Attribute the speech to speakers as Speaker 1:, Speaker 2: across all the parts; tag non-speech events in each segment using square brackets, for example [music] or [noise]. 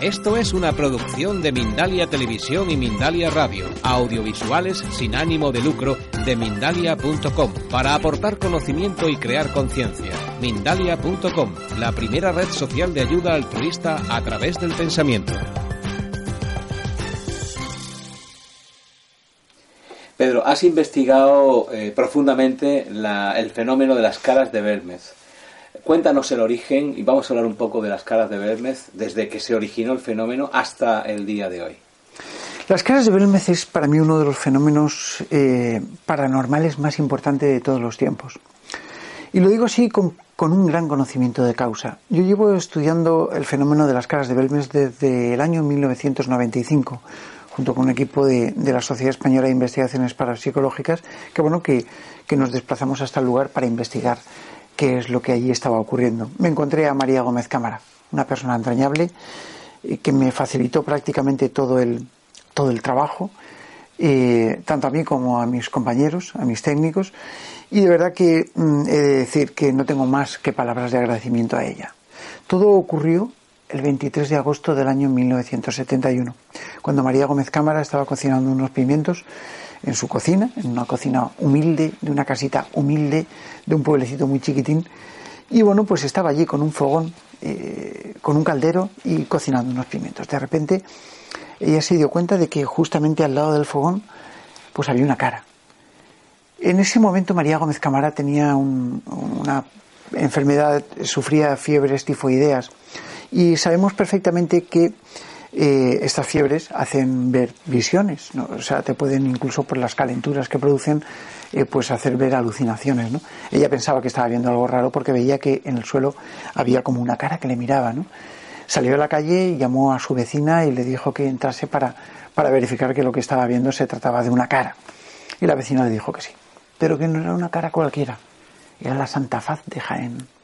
Speaker 1: Esto es una producción de Mindalia Televisión y Mindalia Radio, audiovisuales sin ánimo de lucro de mindalia.com, para aportar conocimiento y crear conciencia. Mindalia.com, la primera red social de ayuda altruista a través del pensamiento.
Speaker 2: Pedro, has investigado eh, profundamente el fenómeno de las caras de Belmez. Cuéntanos el origen y vamos a hablar un poco de las caras de Belmez desde que se originó el fenómeno hasta el día de hoy.
Speaker 3: Las caras de Belmez es para mí uno de los fenómenos eh, paranormales más importantes de todos los tiempos. Y lo digo así con, un gran conocimiento de causa. Yo llevo estudiando el fenómeno de las caras de Belmez desde el año 1995, junto con un equipo de, la Sociedad Española de Investigaciones Parapsicológicas, que bueno, que nos desplazamos hasta el lugar para investigar qué es lo que allí estaba ocurriendo. Me encontré a María Gómez Cámara, una persona entrañable eh, que me facilitó prácticamente todo el, todo el trabajo, eh, tanto a mí como a mis compañeros, a mis técnicos, y de verdad que mm, he de decir que no tengo más que palabras de agradecimiento a ella. Todo ocurrió el 23 de agosto del año 1971, cuando María Gómez Cámara estaba cocinando unos pimientos en su cocina, en una cocina humilde, de una casita humilde, de un pueblecito muy chiquitín, y bueno, pues estaba allí con un fogón, eh, con un caldero y cocinando unos pimientos. De repente ella se dio cuenta de que justamente al lado del fogón pues había una cara. En ese momento María Gómez Camara tenía un- una enfermedad, sufría fiebres tifoideas y sabemos perfectamente que eh, estas fiebres hacen ver visiones, ¿no? o sea, te pueden incluso por las calenturas que producen, eh, pues hacer ver alucinaciones, ¿no? Ella pensaba que estaba viendo algo raro porque veía que en el suelo había como una cara que le miraba, ¿no? Salió a la calle y llamó a su vecina y le dijo que entrase para, para verificar que lo que estaba viendo se trataba de una cara. Y la vecina le dijo que sí, pero que no era una cara cualquiera, era la Santa Faz de Jaén.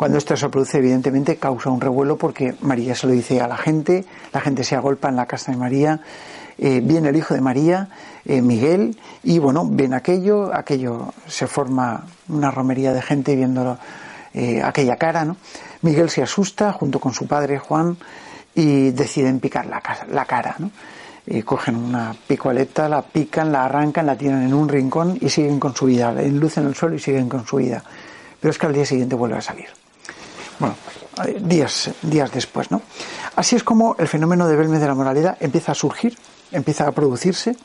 Speaker 3: Cuando esto se produce, evidentemente causa un revuelo porque María se lo dice a la gente, la gente se agolpa en la casa de María, eh, viene el hijo de María, eh, Miguel, y bueno, ven aquello, aquello se forma una romería de gente viendo eh, aquella cara, ¿no? Miguel se asusta junto con su padre Juan y deciden picar la, ca- la cara, ¿no? Cogen una picoleta, la pican, la arrancan, la tiran en un rincón y siguen con su vida, enlucen el suelo y siguen con su vida. Pero es que al día siguiente vuelve a salir. Bueno, días, días después, ¿no? Así es como el fenómeno de Belmez de la moralidad empieza a surgir, empieza a producirse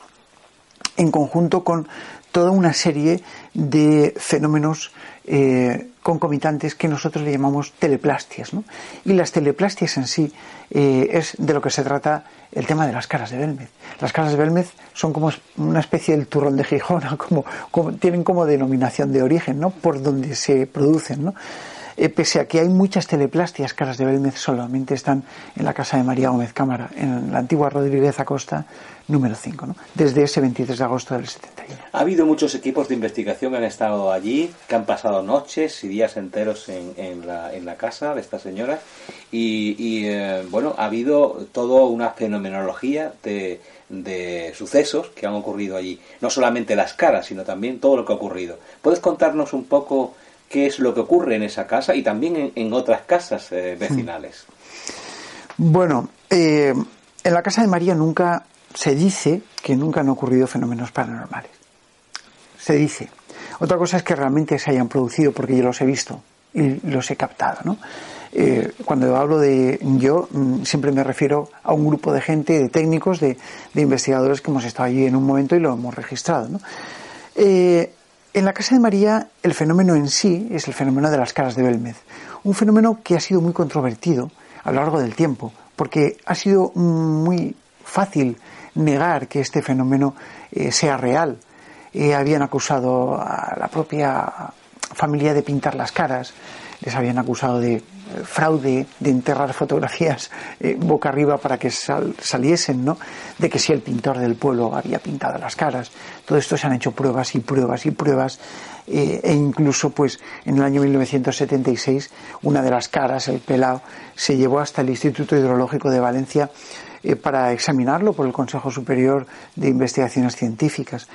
Speaker 3: en conjunto con toda una serie de fenómenos eh, concomitantes que nosotros le llamamos teleplastias. ¿no? Y las teleplastias en sí eh, es de lo que se trata el tema de las caras de Belmez. Las caras de Belmez son como una especie del turrón de Gijón, [laughs] como- tienen como denominación de origen, ¿no? por donde se producen. ¿no? Eh, pese a que hay muchas teleplastias, caras de Belmez solamente están en la casa de María Gómez Cámara, en la antigua Rodríguez Acosta, número 5, ¿no? desde ese 23 de agosto del 71.
Speaker 2: Ha habido muchos equipos de investigación que han estado allí, que han pasado noches y días enteros en, en la, en la casa de esta señora y, eh, bueno, ha habido toda una fenomenología de, de sucesos que han ocurrido allí. No solamente las caras, sino también todo lo que ha ocurrido. ¿Puedes contarnos un poco qué es lo que ocurre en esa casa y también en, en otras casas eh, vecinales?
Speaker 3: Bueno, eh, en la casa de María nunca se dice que nunca han ocurrido fenómenos paranormales. Se dice. Otra cosa es que realmente se hayan producido porque yo los he visto y los he captado, ¿no? Eh, cuando hablo de yo, mm, siempre me refiero a un grupo de gente, de técnicos, de, de investigadores que hemos estado allí en un momento y lo hemos registrado, ¿no? Eh, en la casa de María, el fenómeno en sí es el fenómeno de las caras de Belmez. Un fenómeno que ha sido muy controvertido a lo largo del tiempo, porque ha sido muy fácil negar que este fenómeno eh, sea real. Eh, habían acusado a la propia familia de pintar las caras, les habían acusado de fraude de enterrar fotografías eh, boca arriba para que saliesen, ¿no? De que si el pintor del pueblo había pintado las caras. Todo esto se han hecho pruebas y pruebas y pruebas eh, e incluso pues en el año 1976 una de las caras, el pelao, se llevó hasta el Instituto Hidrológico de Valencia para examinarlo por el Consejo Superior de Investigaciones Científicas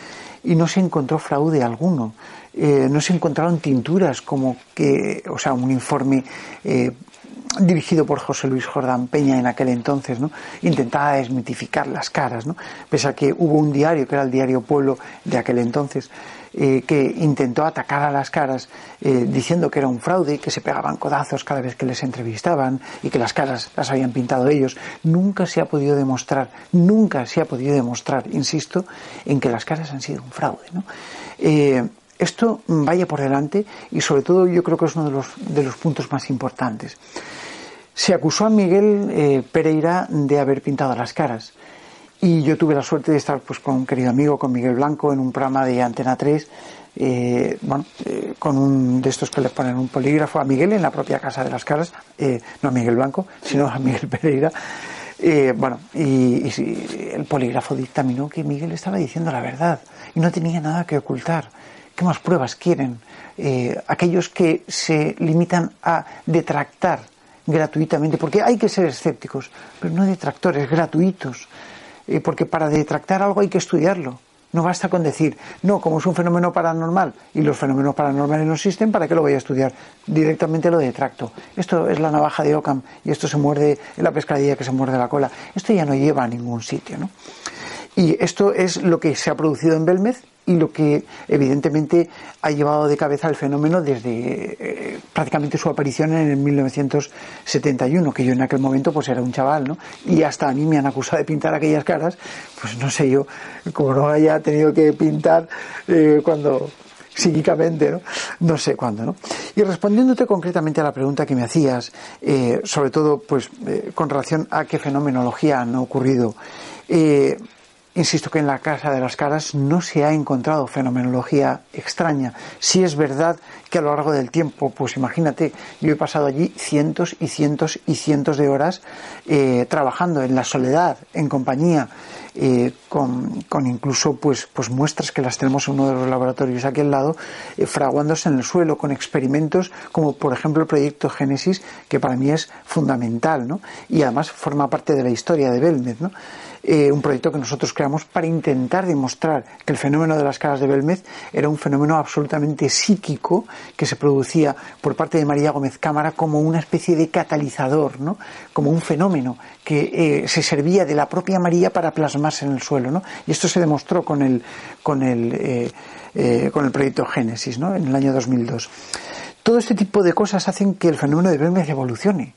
Speaker 3: y no se encontró fraude alguno. Eh, no se encontraron tinturas como que, o sea, un informe eh, dirigido por José Luis Jordán Peña en aquel entonces, ¿no? intentaba desmitificar las caras, ¿no? pese a que hubo un diario, que era el diario Pueblo de aquel entonces, eh, que intentó atacar a las caras diciendo que era un fraude, que se pegaban codazos cada vez que les entrevistaban y que las caras las habían pintado ellos. Nunca se ha podido demostrar, nunca se ha podido demostrar, insisto, en que las caras han sido un fraude. ¿no? Esto vaya por delante y sobre todo yo creo que es uno de los, de los puntos más importantes. Se acusó a Miguel eh, Pereira de haber pintado las caras y yo tuve la suerte de estar pues con un querido amigo, con Miguel Blanco, en un programa de Antena 3, eh, bueno, eh, con un de estos que le ponen un polígrafo a Miguel en la propia casa de las caras, no a Miguel Blanco, sino a Miguel Pereira. bueno, y, y el polígrafo dictaminó que Miguel estaba diciendo la verdad y no tenía nada que ocultar ¿Qué más pruebas quieren? Eh, aquellos que se limitan a detractar gratuitamente, porque hay que ser escépticos, pero no detractores, gratuitos, eh, porque para detractar algo hay que estudiarlo. No basta con decir, no, como es un fenómeno paranormal y los fenómenos paranormales no existen, ¿para qué lo voy a estudiar? Directamente lo detracto. Esto es la navaja de Ockham y esto se muerde la pescadilla que se muerde la cola. Esto ya no lleva a ningún sitio, ¿no? Y esto es lo que se ha producido en Belmez y lo que evidentemente ha llevado de cabeza el fenómeno desde eh, prácticamente su aparición en el 1971, que yo en aquel momento pues era un chaval, ¿no? Y hasta a mí me han acusado de pintar aquellas caras, pues no sé yo, como no haya tenido que pintar eh, cuando psíquicamente, ¿no? No sé cuándo, ¿no? Y respondiéndote concretamente a la pregunta que me hacías, eh, sobre todo pues con relación a qué fenomenología han ocurrido, Insisto que en la Casa de las Caras no se ha encontrado fenomenología extraña. Si es verdad que a lo largo del tiempo, pues imagínate, yo he pasado allí cientos y cientos y cientos de horas eh, trabajando en la soledad, en compañía, eh, con, incluso pues, pues muestras que las tenemos en uno de los laboratorios aquí al lado, eh, fraguándose en el suelo, con experimentos como por ejemplo el proyecto Génesis, que para mí es fundamental, ¿no? Y además forma parte de la historia de Belmez, ¿no? Eh, un proyecto que nosotros creamos para intentar demostrar que el fenómeno de las caras de Belmez era un fenómeno absolutamente psíquico que se producía por parte de María Gómez Cámara como una especie de catalizador, ¿no? como un fenómeno que eh, se servía de la propia María para plasmarse en el suelo. ¿no? Y esto se demostró con el, con el, eh, con el proyecto Génesis ¿no? en el año 2002. Todo este tipo de cosas hacen que el fenómeno de Belmez evolucione.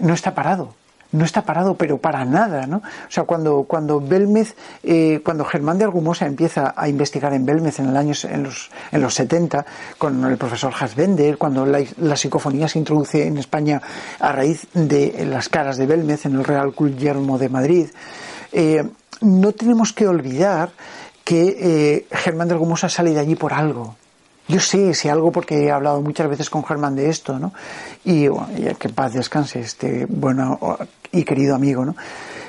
Speaker 3: no está parado no está parado, pero para nada, ¿no? O sea, cuando, cuando Belmez, eh, cuando Germán de Argumosa empieza a investigar en Belmez en, el año, en, los, en los 70, con el profesor Hasbender, cuando la, psicofonía se introduce en España a raíz de las caras de Belmez en el Real Guillermo de Madrid, eh, no tenemos que olvidar que eh, Germán de Argumosa sale de allí por algo. Yo sé, sé algo porque he hablado muchas veces con Germán de esto, ¿no? Y, bueno, que paz descanse este bueno y querido amigo, ¿no?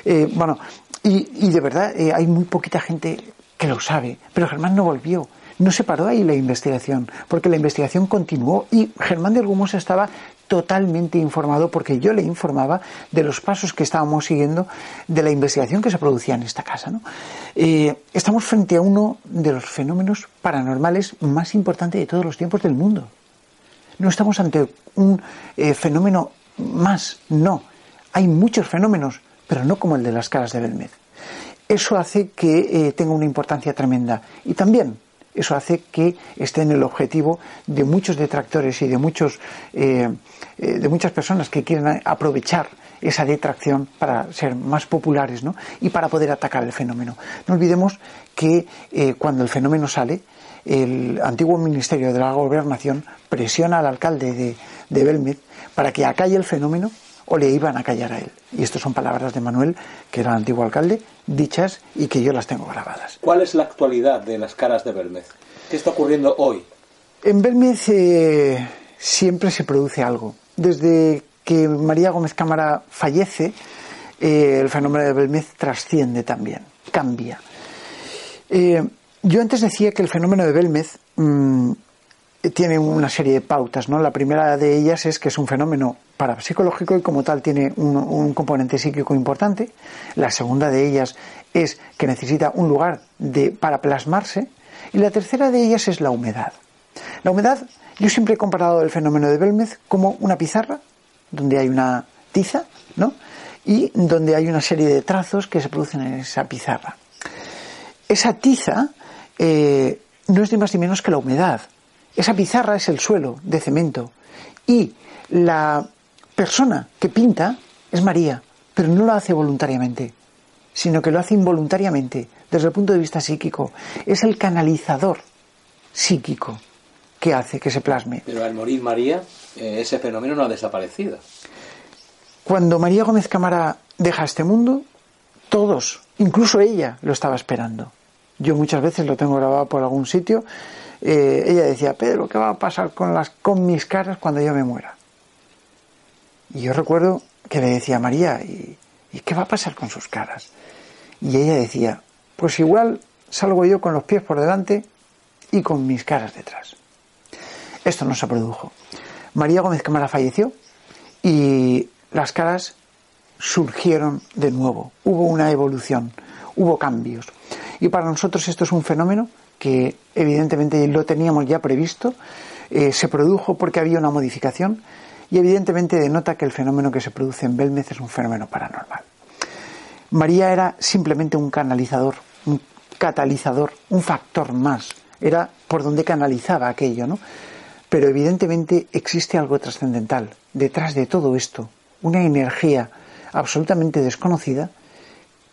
Speaker 3: Eh, bueno, y, de verdad hay muy poquita gente que lo sabe, pero Germán no volvió. No se paró ahí la investigación, porque la investigación continuó y Germán de Argumosa estaba totalmente informado porque yo le informaba de los pasos que estábamos siguiendo de la investigación que se producía en esta casa. Eh, estamos frente a uno de los fenómenos paranormales más importantes de todos los tiempos del mundo. No estamos ante un fenómeno más, no. Hay muchos fenómenos, pero no como el de las caras de Belmez. Eso hace que eh, tenga una importancia tremenda. Y también eso hace que esté en el objetivo de muchos detractores y de, muchos, eh, eh, de muchas personas que quieren aprovechar esa detracción para ser más populares ¿no? y para poder atacar el fenómeno. No olvidemos que cuando el fenómeno sale, el antiguo Ministerio de la Gobernación presiona al alcalde de, de Belmez para que acalle el fenómeno o le iban a callar a él. Y estas son palabras de Manuel, que era el antiguo alcalde, dichas y que yo las tengo grabadas.
Speaker 2: ¿Cuál es la actualidad de las caras de Belmez? ¿Qué está ocurriendo hoy?
Speaker 3: En Belmez eh, siempre se produce algo. desde que María Gómez Cámara fallece, eh, el fenómeno de Belmez trasciende también, cambia. Eh, yo antes decía que el fenómeno de Belmez mm, tiene una serie de pautas, ¿no? La primera de ellas es que es un fenómeno parapsicológico y como tal tiene un, componente psíquico importante. La segunda de ellas es que necesita un lugar de, para plasmarse. Y la tercera de ellas es la humedad. La humedad, yo siempre he comparado el fenómeno de Belmez como una pizarra, donde hay una tiza, ¿no? Y donde hay una serie de trazos que se producen en esa pizarra. Esa tiza eh, no es ni más ni menos que la humedad. Esa pizarra es el suelo de cemento. Y la persona que pinta es María, pero no lo hace voluntariamente, sino que lo hace involuntariamente, desde el punto de vista psíquico. Es el canalizador psíquico que hace que se plasme.
Speaker 2: Pero al morir María, eh, ese fenómeno no ha desaparecido.
Speaker 3: Cuando María Gómez Cámara deja este mundo, todos, incluso ella, lo estaba esperando. Yo muchas veces lo tengo grabado por algún sitio. Eh, ella decía, Pedro, ¿qué va a pasar con, las, con mis caras cuando yo me muera? Y yo recuerdo que le decía a María, ¿y, ¿y qué va a pasar con sus caras? Y ella decía, pues igual salgo yo con los pies por delante y con mis caras detrás. Esto no se produjo. María Gómez Cámara falleció y las caras surgieron de nuevo. Hubo una evolución, hubo cambios. Y para nosotros esto es un fenómeno que evidentemente lo teníamos ya previsto, eh, se produjo porque había una modificación y evidentemente denota que el fenómeno que se produce en Belmez es un fenómeno paranormal. María era simplemente un canalizador, un catalizador, un factor más, era por donde canalizaba aquello, ¿no? Pero evidentemente existe algo trascendental detrás de todo esto, una energía absolutamente desconocida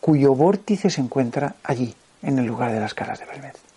Speaker 3: cuyo vórtice se encuentra allí, en el lugar de las caras de Belmez.